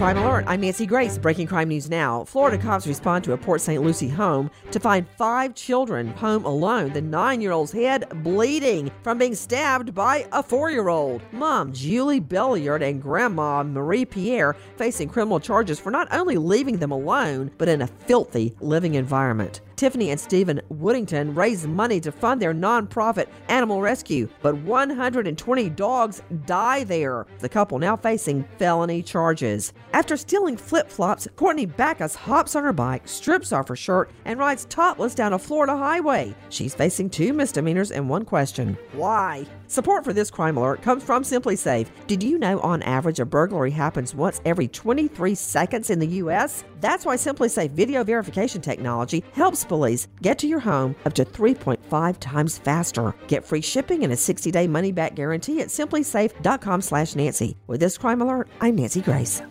Crime Alert. I'm Nancy Grace. Breaking crime news now. Florida cops respond to a Port St. Lucie home to find five children home alone. The nine year old's head bleeding from being stabbed by a four year old. Mom Julie Belliard and Grandma Marie Pierre facing criminal charges for not only leaving them alone, but in a filthy living environment. Tiffany and Stephen Woodington raised money to fund their nonprofit animal rescue, but 120 dogs die there. The couple now facing felony charges. After stealing flip flops, Courtney Backus hops on her bike, strips off her shirt, and rides topless down a Florida highway. She's facing two misdemeanors and one question Why? Support for this crime alert comes from SimpliSafe. Did you know on average a burglary happens once every 23 seconds in the U.S.? That's why SimpliSafe video verification technology helps police get to your home up to 3.5 times faster. Get free shipping and a 60-day money-back guarantee at simplisafe.com slash Nancy. With this crime alert, I'm Nancy Grace.